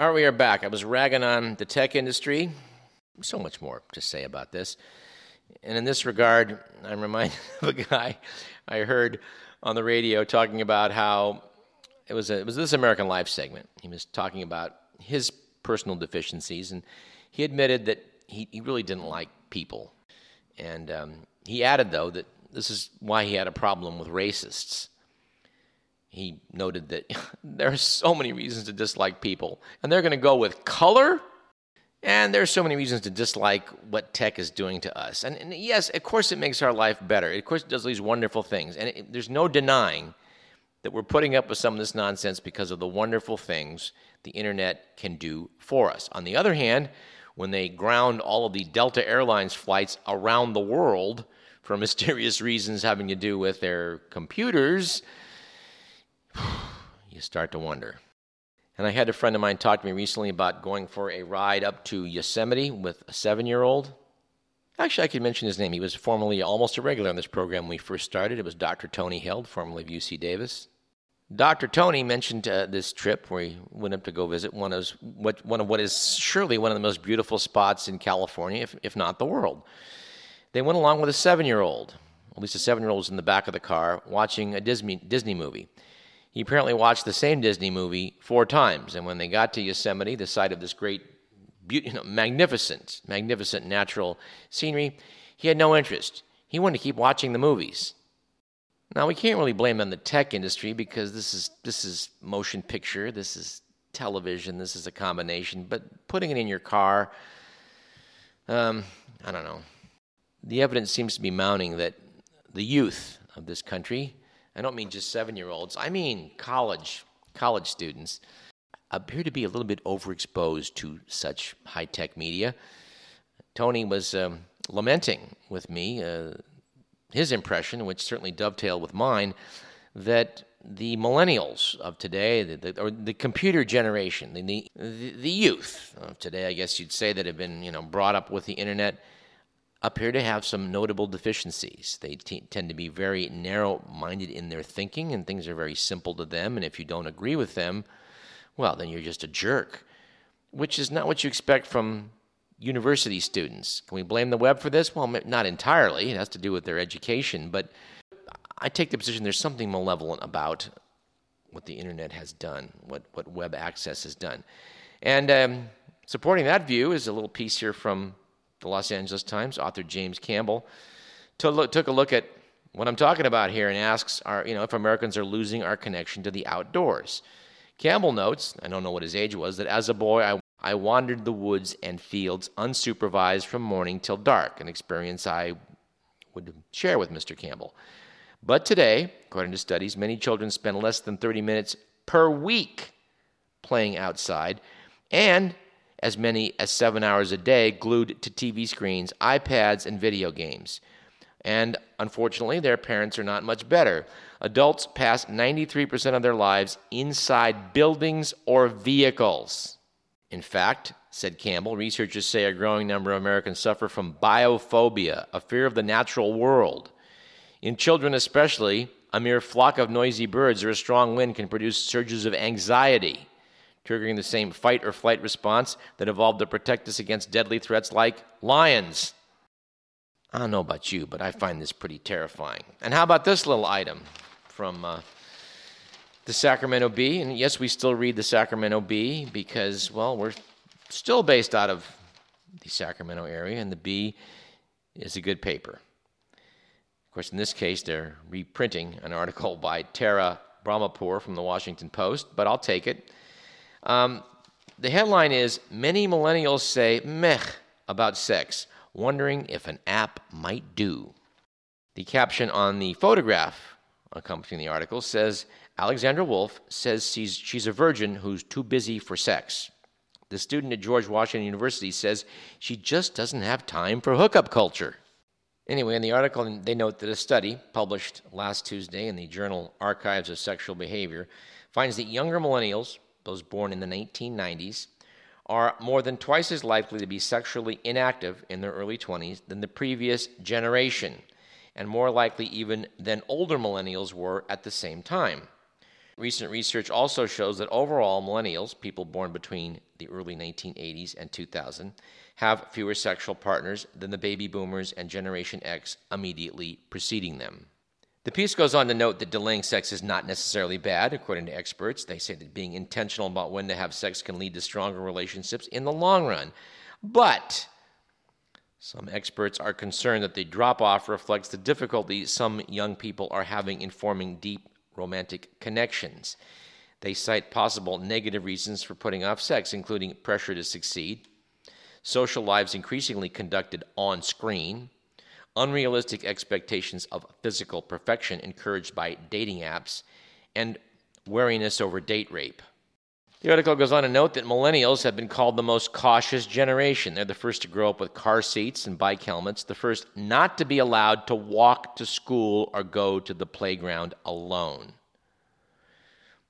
All right, we are back. I was ragging on the tech industry. So much more to say about this. And in this regard, I'm reminded of a guy I heard on the radio talking about how it was, a, it was this American Life segment. He was talking about his personal deficiencies, and he admitted that he, he really didn't like people. And um, he added, though, that this is why he had a problem with racists he noted that there are so many reasons to dislike people, and they're going to go with color. And there's so many reasons to dislike what tech is doing to us. And, and yes, of course, it makes our life better. Of course, it does these wonderful things. And it, there's no denying that we're putting up with some of this nonsense because of the wonderful things the internet can do for us. On the other hand, when they ground all of the Delta Airlines flights around the world for mysterious reasons having to do with their computers, you start to wonder. And I had a friend of mine talk to me recently about going for a ride up to Yosemite with a seven year old. Actually, I could mention his name. He was formerly almost a regular on this program when we first started. It was Dr. Tony Held, formerly of UC Davis. Dr. Tony mentioned uh, this trip where he went up to go visit one of, what, one of what is surely one of the most beautiful spots in California, if, if not the world. They went along with a seven year old, at least a seven year old was in the back of the car, watching a Disney, Disney movie. He apparently watched the same Disney movie four times, and when they got to Yosemite, the site of this great, you know, magnificent, magnificent natural scenery, he had no interest. He wanted to keep watching the movies. Now we can't really blame on the tech industry because this is this is motion picture, this is television, this is a combination. But putting it in your car, um, I don't know. The evidence seems to be mounting that the youth of this country I don't mean just seven year olds, I mean college, college students, appear to be a little bit overexposed to such high tech media. Tony was um, lamenting with me uh, his impression, which certainly dovetailed with mine, that the millennials of today, the, the, or the computer generation, the, the, the youth of today, I guess you'd say, that have been you know brought up with the internet, appear to have some notable deficiencies. They t- tend to be very narrow minded in their thinking, and things are very simple to them. And if you don't agree with them, well, then you're just a jerk, which is not what you expect from university students. Can we blame the web for this? Well, not entirely. It has to do with their education. But I take the position there's something malevolent about what the internet has done, what, what web access has done. And um, supporting that view is a little piece here from the Los Angeles Times, author James Campbell, took a look at what I'm talking about here and asks, are, you know, if Americans are losing our connection to the outdoors. Campbell notes, I don't know what his age was, that as a boy I, I wandered the woods and fields unsupervised from morning till dark, an experience I would share with Mr. Campbell. But today, according to studies, many children spend less than 30 minutes per week playing outside, and as many as seven hours a day glued to TV screens, iPads, and video games. And unfortunately, their parents are not much better. Adults pass 93% of their lives inside buildings or vehicles. In fact, said Campbell, researchers say a growing number of Americans suffer from biophobia, a fear of the natural world. In children, especially, a mere flock of noisy birds or a strong wind can produce surges of anxiety triggering the same fight or flight response that evolved to protect us against deadly threats like lions. I don't know about you, but I find this pretty terrifying. And how about this little item from uh, the Sacramento Bee? And yes, we still read the Sacramento Bee because, well, we're still based out of the Sacramento area, and the Bee is a good paper. Of course, in this case, they're reprinting an article by Tara Bahrampour from the Washington Post, but I'll take it. Um, the headline is Many millennials say meh about sex, wondering if an app might do. The caption on the photograph accompanying the article says Alexandra Wolf says she's, she's a virgin who's too busy for sex. The student at George Washington University says she just doesn't have time for hookup culture. Anyway, in the article, they note that a study published last Tuesday in the journal Archives of Sexual Behavior finds that younger millennials those born in the 1990s, are more than twice as likely to be sexually inactive in their early 20s than the previous generation, and more likely even than older millennials were at the same time. recent research also shows that overall, millennials, people born between the early 1980s and 2000, have fewer sexual partners than the baby boomers and Generation X immediately preceding them. The piece goes on to note that delaying sex is not necessarily bad, according to experts. They say that being intentional about when to have sex can lead to stronger relationships in the long run. But some experts are concerned that the drop off reflects the difficulty some young people are having in forming deep romantic connections. They cite possible negative reasons for putting off sex, including pressure to succeed, social lives increasingly conducted on screen, unrealistic expectations of physical perfection encouraged by dating apps, and wariness over date rape. The article goes on to note that millennials have been called the most cautious generation. They're the first to grow up with car seats and bike helmets, the first not to be allowed to walk to school or go to the playground alone.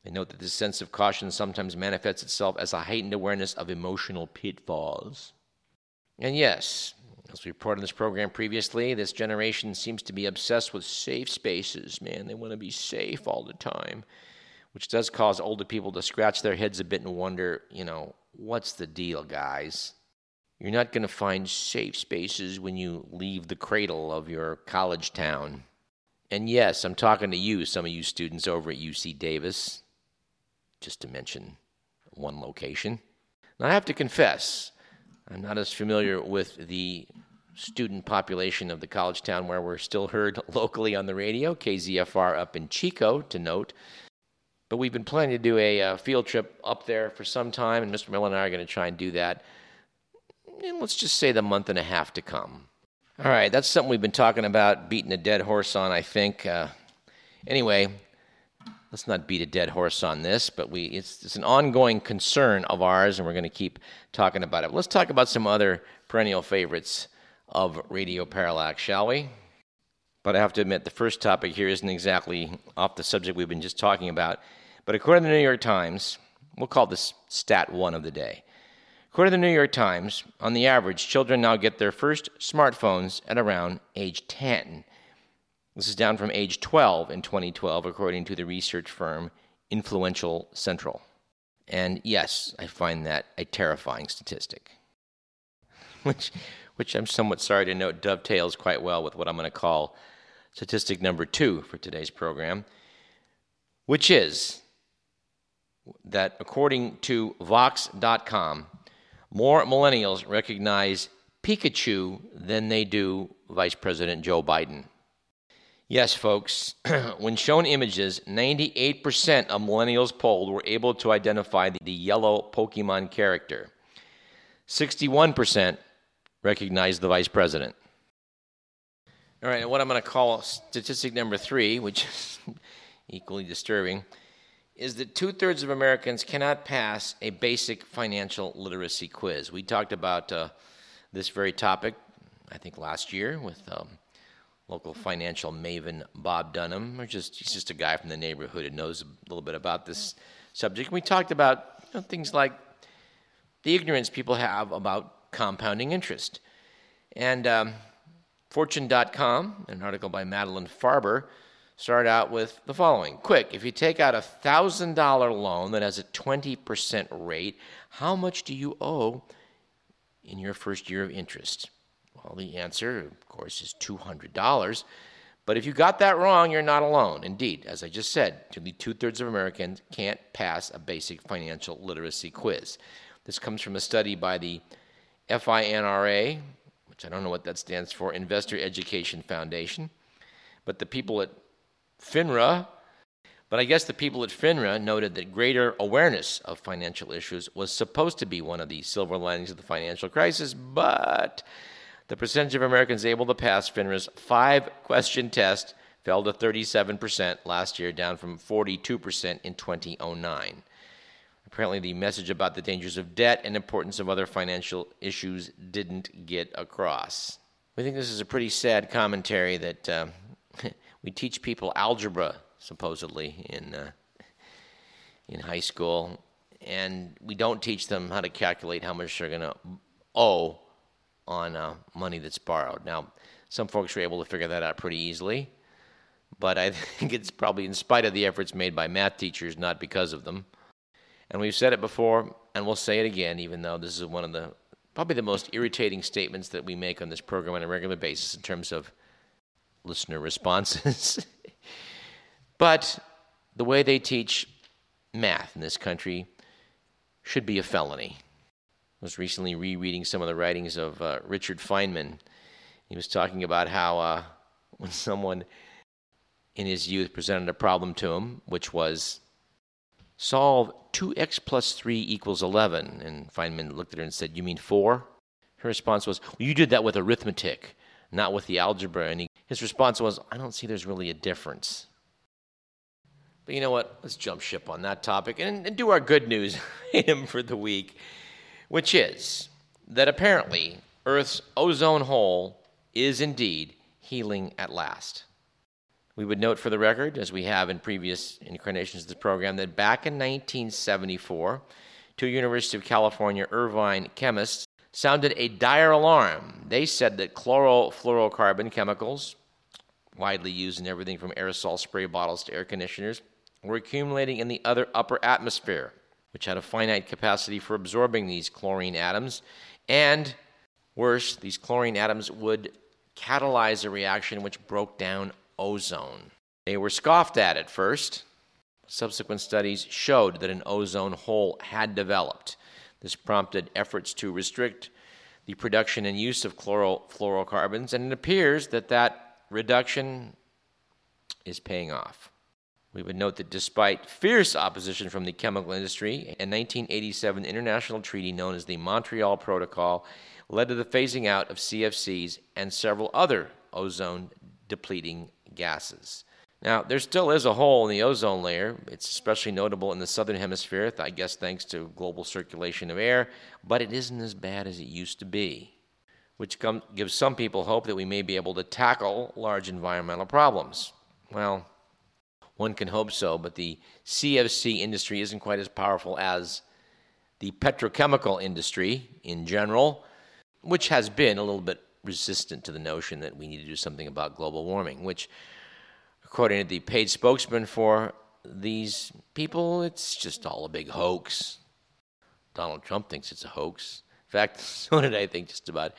They note that this sense of caution sometimes manifests itself as a heightened awareness of emotional pitfalls. And yes, as we reported in this program previously, this generation seems to be obsessed with safe spaces. Man, they want to be safe all the time, which does cause older people to scratch their heads a bit and wonder, you know, what's the deal, guys? You're not going to find safe spaces when you leave the cradle of your college town. And yes, I'm talking to you, some of you students over at UC Davis, just to mention one location. Now, I have to confess, I'm not as familiar with the student population of the college town where we're still heard locally on the radio, KZFR up in Chico, to note. But we've been planning to do a uh, field trip up there for some time, and Mr. Miller and I are going to try and do that let's just say, the month and a half to come. All right, that's something we've been talking about, beating a dead horse on, I think. Uh, anyway, let's not beat a dead horse on this, but we it's, it's an ongoing concern of ours, and we're going to keep talking about it. Let's talk about some other perennial favorites of Radio Parallax, shall we? But I have to admit, the first topic here isn't exactly off the subject we've been just talking about. But according to the New York Times, we'll call this stat one of the day. According to the New York Times, on the average, children now get their first smartphones at around age 10. This is down from age 12 in 2012, according to the research firm Influential Central. And yes, I find that a terrifying statistic, which, which I'm somewhat sorry to note dovetails quite well with what I'm going to call statistic number two for today's program, which is that according to Vox.com, more millennials recognize Pikachu than they do Vice President Joe Biden. Yes, folks, when shown images, 98% of millennials polled were able to identify the yellow Pokemon character. 61% recognized the vice president. All right, and what I'm going to call statistic number three, which is equally disturbing, is that two thirds of Americans cannot pass a basic financial literacy quiz. We talked about uh, this very topic, I think, last year with. Um, local financial maven Bob Dunham, or just he's just a guy from the neighborhood who knows a little bit about this subject. We talked about you know, things like the ignorance people have about compounding interest. And um, Fortune.com, an article by Madeline Farber, started out with the following Quick, if you take out a $1,000 loan that has a 20% rate, how much do you owe in your first year of interest? Well, the answer, of course, is $200. But if you got that wrong, you're not alone. Indeed, as I just said, nearly two thirds of Americans can't pass a basic financial literacy quiz. This comes from a study by the FINRA, which I don't know what that stands for, Investor Education Foundation. But the people at FINRA, but I guess the people at FINRA noted that greater awareness of financial issues was supposed to be one of the silver linings of the financial crisis, but the percentage of Americans able to pass FINRA's five question test fell to 37% last year, down from 42% in 2009. Apparently, the message about the dangers of debt and importance of other financial issues didn't get across. We think this is a pretty sad commentary that uh, we teach people algebra, supposedly, in, uh, in high school, and we don't teach them how to calculate how much they're going to owe on uh, money that's borrowed. Now, some folks were able to figure that out pretty easily. but I think it's probably in spite of the efforts made by math teachers, not because of them. And we've said it before, and we'll say it again, even though this is one of the probably the most irritating statements that we make on this program on a regular basis in terms of listener responses. but the way they teach math in this country should be a felony. I was recently rereading some of the writings of uh, Richard Feynman. He was talking about how uh, when someone in his youth presented a problem to him, which was solve 2x plus 3 equals 11. And Feynman looked at her and said, You mean 4? Her response was, well, You did that with arithmetic, not with the algebra. And he, his response was, I don't see there's really a difference. But you know what? Let's jump ship on that topic and, and do our good news item for the week, which is that apparently Earth's ozone hole is indeed healing at last. We would note for the record, as we have in previous incarnations of the program, that back in 1974, two University of California Irvine chemists sounded a dire alarm. They said that chlorofluorocarbon chemicals, widely used in everything from aerosol spray bottles to air conditioners, were accumulating in the other upper atmosphere, which had a finite capacity for absorbing these chlorine atoms. And worse, these chlorine atoms would catalyze a reaction which broke down ozone. They were scoffed at at first. Subsequent studies showed that an ozone hole had developed. This prompted efforts to restrict the production and use of chlorofluorocarbons, and it appears that that reduction is paying off. We would note that despite fierce opposition from the chemical industry, a 1987 international treaty known as the Montreal Protocol led to the phasing out of CFCs and several other ozone depleting gases. Now, there still is a hole in the ozone layer. It's especially notable in the southern hemisphere, I guess thanks to global circulation of air, but it isn't as bad as it used to be, which com- gives some people hope that we may be able to tackle large environmental problems. Well, one can hope so, but the CFC industry isn't quite as powerful as the petrochemical industry in general, which has been a little bit resistant to the notion that we need to do something about global warming, which, according to the paid spokesman for these people, it's just all a big hoax. Donald Trump thinks it's a hoax. In fact, so did I think just about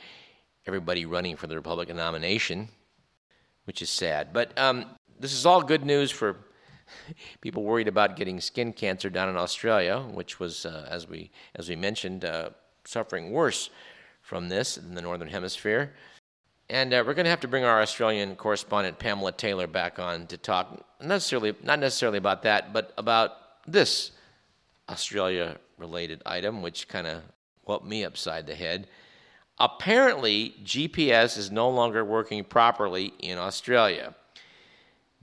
everybody running for the Republican nomination, which is sad. But um, this is all good news for people worried about getting skin cancer down in Australia, which was, uh, as we as we mentioned, uh, suffering worse from this in the Northern Hemisphere. And uh, we're going to have to bring our Australian correspondent Pamela Taylor back on to talk necessarily not necessarily about that, but about this Australia-related item, which kind of whooped me upside the head. Apparently, GPS is no longer working properly in Australia.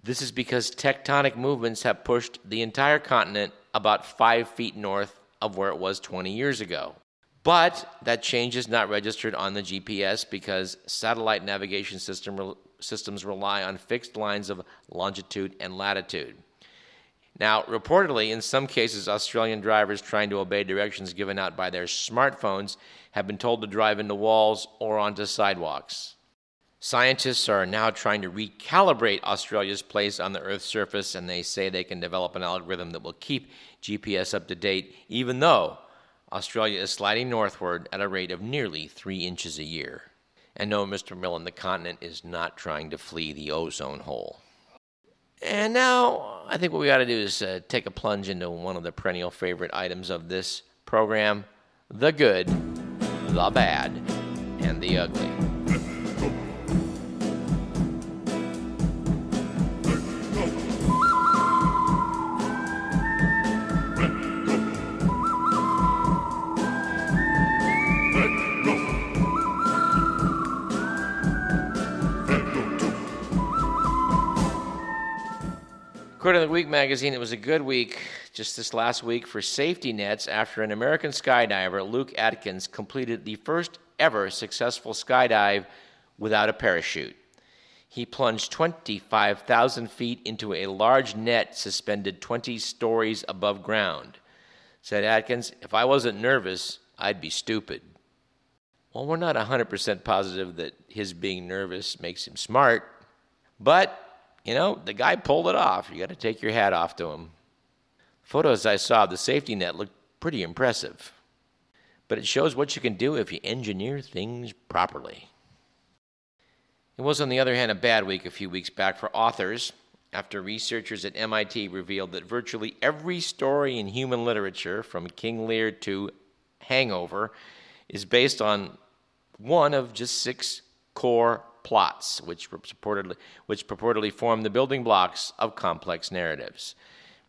This is because tectonic movements have pushed the entire continent about five feet north of where it was 20 years ago. But that change is not registered on the GPS because satellite navigation system systems rely on fixed lines of longitude and latitude. Now, reportedly, in some cases, Australian drivers trying to obey directions given out by their smartphones have been told to drive into walls or onto sidewalks. Scientists are now trying to recalibrate Australia's place on the Earth's surface, and they say they can develop an algorithm that will keep GPS up to date, even though Australia is sliding northward at a rate of nearly three inches a year. And no, Mr. Miller, the continent is not trying to flee the ozone hole. And now I think what we ought to do is uh, take a plunge into one of the perennial favorite items of this program the good, the bad, and the ugly. According to the Week magazine, it was a good week just this last week for safety nets after an American skydiver, Luke Aikins, completed the first ever successful skydive without a parachute. He plunged 25,000 feet into a large net suspended 20 stories above ground. Said Aikins, If I wasn't nervous, I'd be stupid. Well, we're not 100% positive that his being nervous makes him smart, but you know, the guy pulled it off. You got to take your hat off to him. Photos I saw of the safety net looked pretty impressive. But it shows what you can do if you engineer things properly. It was, on the other hand, a bad week a few weeks back for authors after researchers at MIT revealed that virtually every story in human literature, from King Lear to Hangover, is based on one of just six core plots, which purportedly, which purportedly form the building blocks of complex narratives.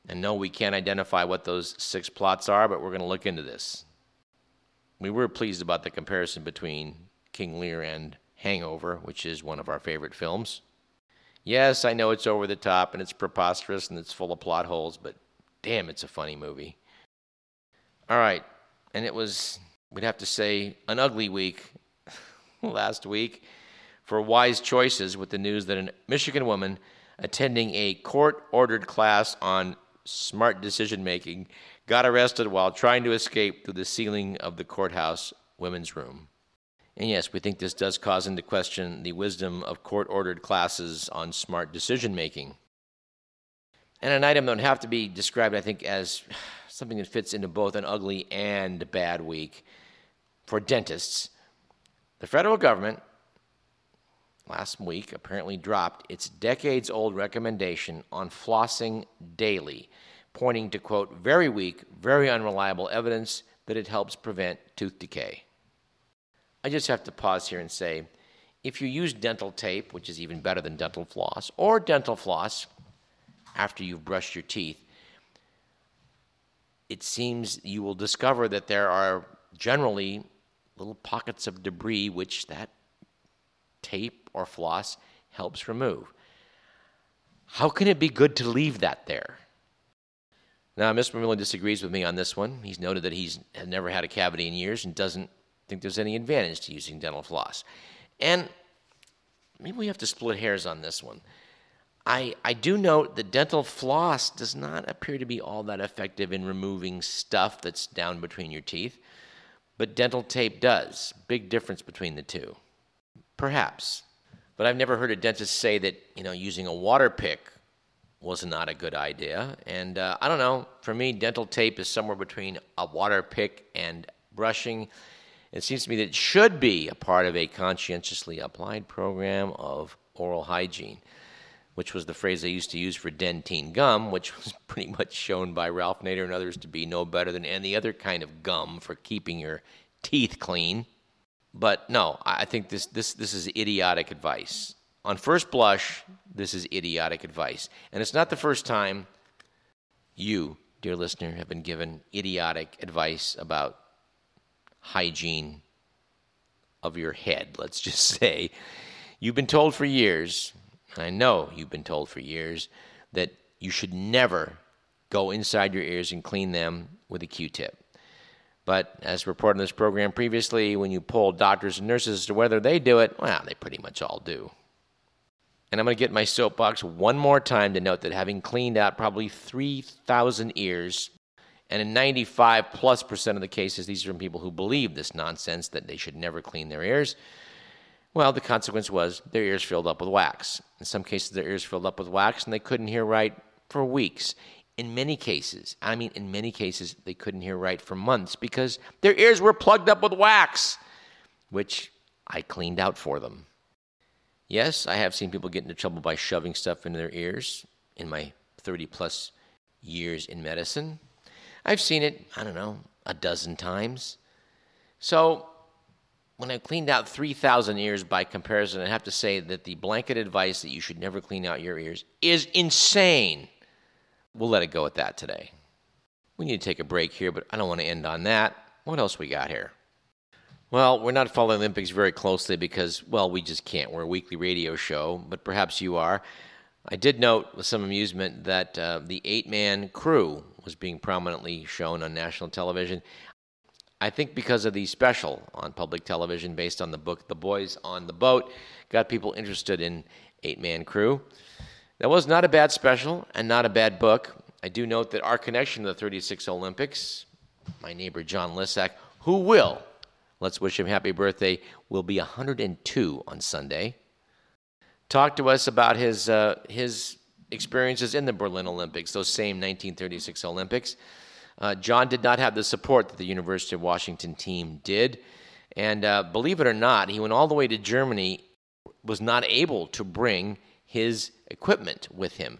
And no, we can't identify what those six plots are, but we're going to look into this. We were pleased about the comparison between King Lear and Hangover, which is one of our favorite films. Yes, I know it's over the top and it's preposterous and it's full of plot holes, but damn, it's a funny movie. All right, and it was, we'd have to say, an ugly week last week for wise choices with the news that a Michigan woman attending a court ordered class on smart decision making got arrested while trying to escape through the ceiling of the courthouse women's room. And yes, we think this does cause into question the wisdom of court ordered classes on smart decision making. And an item that would have to be described, I think, as something that fits into both an ugly and bad week for dentists. The federal government last week apparently dropped its decades old recommendation on flossing daily, pointing to, quote, very weak, very unreliable evidence that it helps prevent tooth decay. I just have to pause here and say if you use dental tape, which is even better than dental floss, or dental floss after you've brushed your teeth, it seems you will discover that there are generally little pockets of debris which that tape or floss helps remove. How can it be good to leave that there? Now, Mr. Miller disagrees with me on this one. He's noted that he's never had a cavity in years and doesn't think there's any advantage to using dental floss. And maybe we have to split hairs on this one. I, I do note that dental floss does not appear to be all that effective in removing stuff that's down between your teeth, but dental tape does. Big difference between the two. Perhaps. But I've never heard a dentist say that, you know, using a water pick was not a good idea. And uh, I don't know, for me, dental tape is somewhere between a water pick and brushing. It seems to me that it should be a part of a conscientiously applied program of oral hygiene, which was the phrase they used to use for Dentyne gum, which was pretty much shown by Ralph Nader and others to be no better than any other kind of gum for keeping your teeth clean. But no, I think this, this, this is idiotic advice. On first blush, this is idiotic advice. And it's not the first time you, dear listener, have been given idiotic advice about hygiene of your head, let's just say. You've been told for years, and I know you've been told for years, that you should never go inside your ears and clean them with a Q tip. But as reported in this program previously, when you poll doctors and nurses as to whether they do it, well, they pretty much all do. And I'm going to get my soapbox one more time to note that having cleaned out probably 3,000 ears and in 95 plus percent of the cases, these are from people who believe this nonsense that they should never clean their ears. Well, the consequence was their ears filled up with wax. In some cases, their ears filled up with wax and they couldn't hear right for weeks. In many cases, I mean, in many cases, they couldn't hear right for months because their ears were plugged up with wax, which I cleaned out for them. Yes, I have seen people get into trouble by shoving stuff into their ears in my 30 plus years in medicine. I've seen it, I don't know, a dozen times. So when I've cleaned out 3,000 ears by comparison, I have to say that the blanket advice that you should never clean out your ears is insane. We'll let it go at that today. We need to take a break here, but I don't want to end on that. What else we got here? Well, we're not following the Olympics very closely because, well, we just can't. We're a weekly radio show, but perhaps you are. I did note with some amusement that uh, the eight man crew was being prominently shown on national television. I think because of the special on public television based on the book The Boys on the Boat, got people interested in Eight Man Crew. That was not a bad special and not a bad book. I do note that our connection to the 36 Olympics, my neighbor John Lissack, who will, let's wish him happy birthday, will be 102 on Sunday. talk to us about his uh, his experiences in the Berlin Olympics, those same 1936 Olympics. Uh, John did not have the support that the University of Washington team did. And uh, believe it or not, he went all the way to Germany, was not able to bring his equipment with him.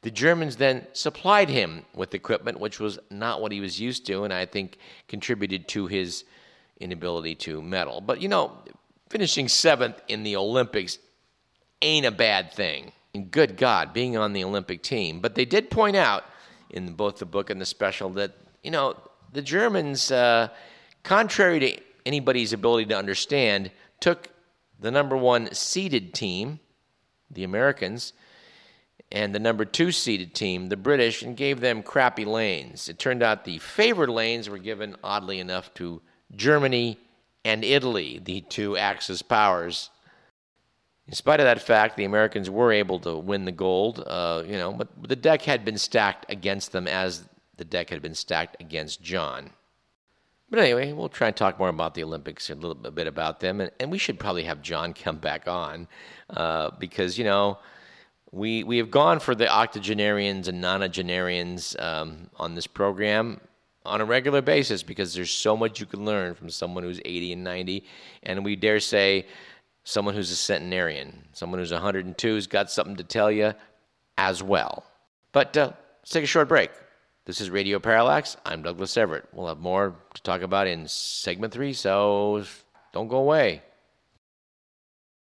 The Germans then supplied him with equipment, which was not what he was used to, and I think contributed to his inability to medal. But you know, finishing seventh in the Olympics ain't a bad thing. And good God, being on the Olympic team. But they did point out in both the book and the special that, you know, the Germans, uh, contrary to anybody's ability to understand, took the number one seeded team, the Americans, and the number two seeded team, the British, and gave them crappy lanes. It turned out the favored lanes were given, oddly enough, to Germany and Italy, the two Axis powers. In spite of that fact, the Americans were able to win the gold, uh, you know, but the deck had been stacked against them as the deck had been stacked against John. But anyway, we'll try and talk more about the Olympics, a little bit about them, and, and we should probably have John come back on uh, because you know we we have gone for the octogenarians and nonagenarians um, on this program on a regular basis because there's so much you can learn from someone who's 80 and 90, and we dare say someone who's a centenarian, someone who's 102 has got something to tell you as well. But uh, let's take a short break. This is Radio Parallax. I'm Douglas Everett. We'll have more to talk about in segment three, so don't go away.